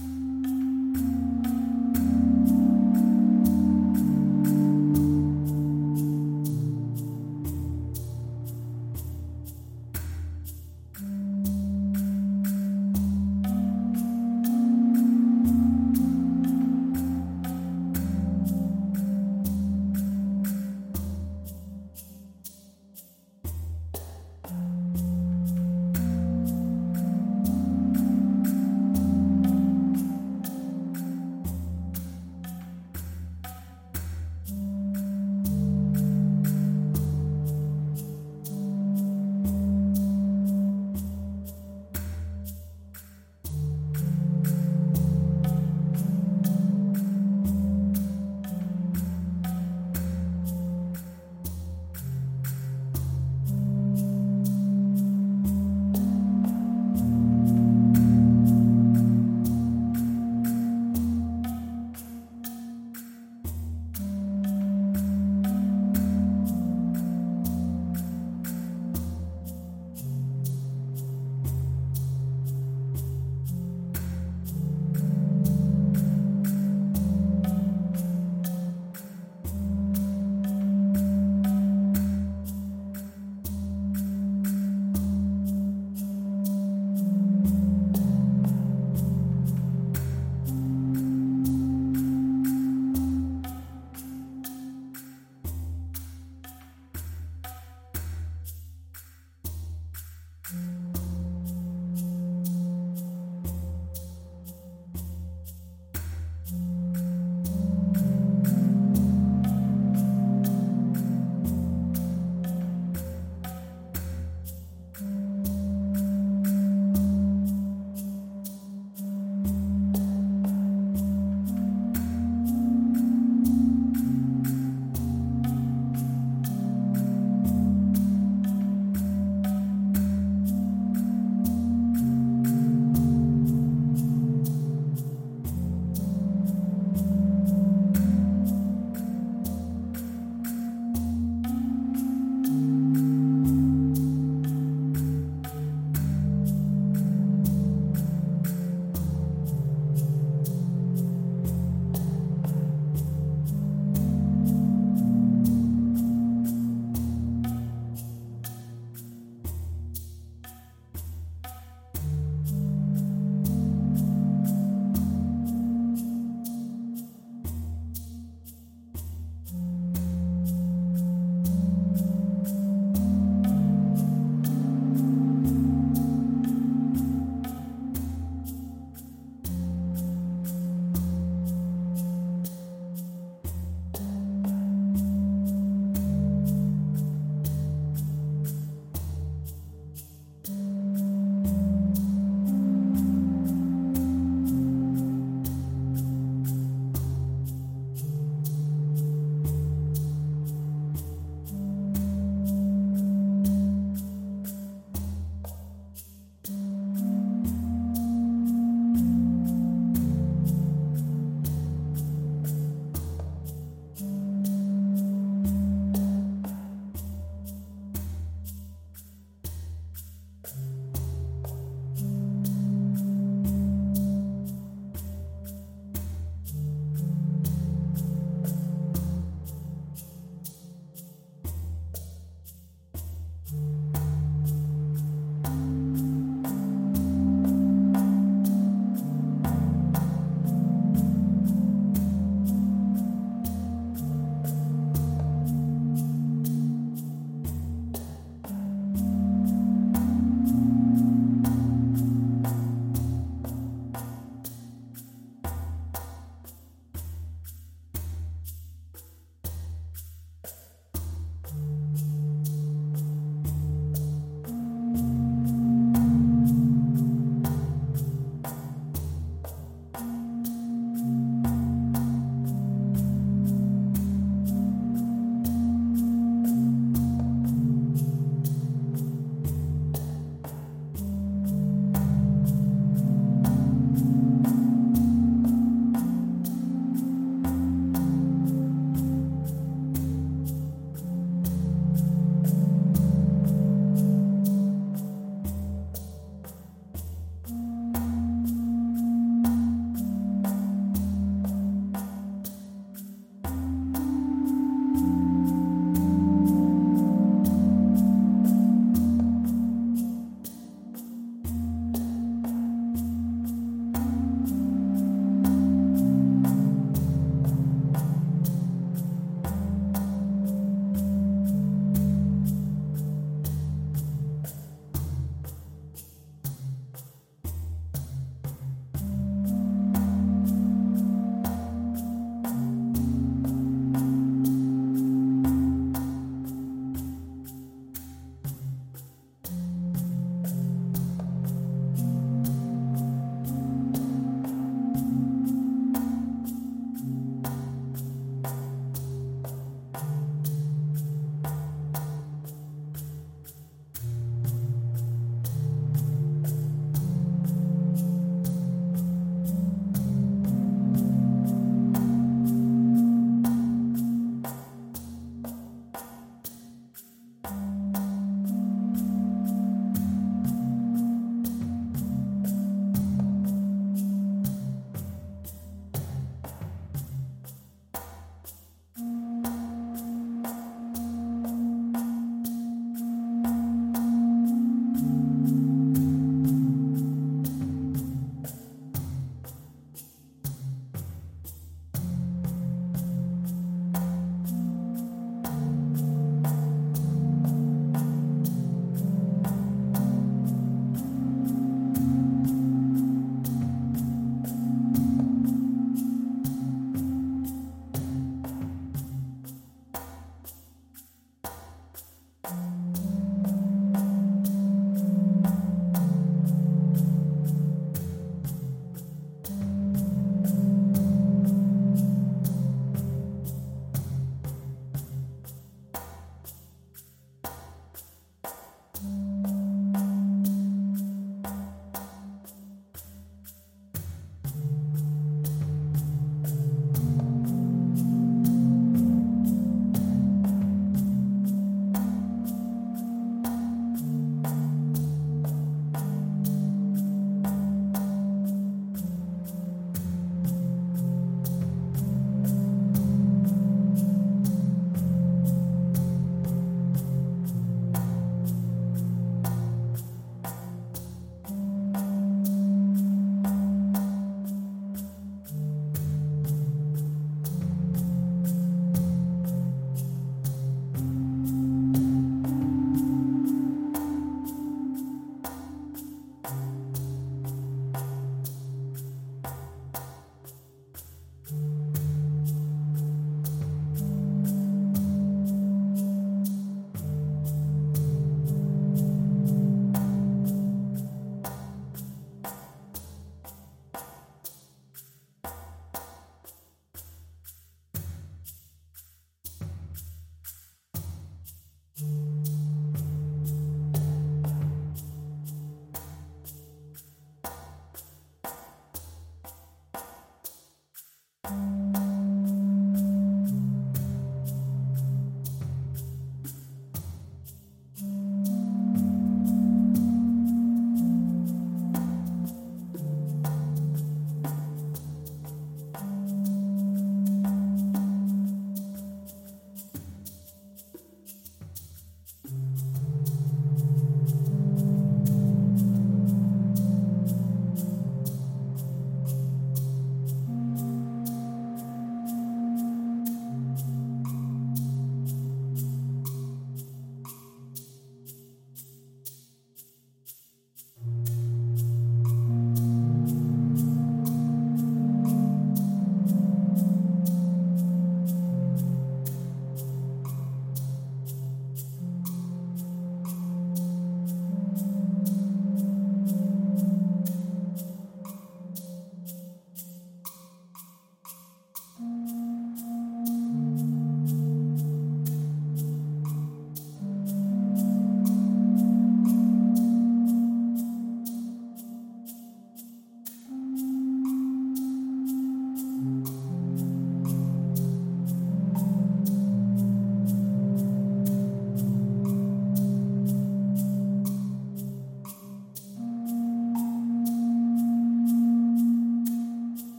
Mm-hmm.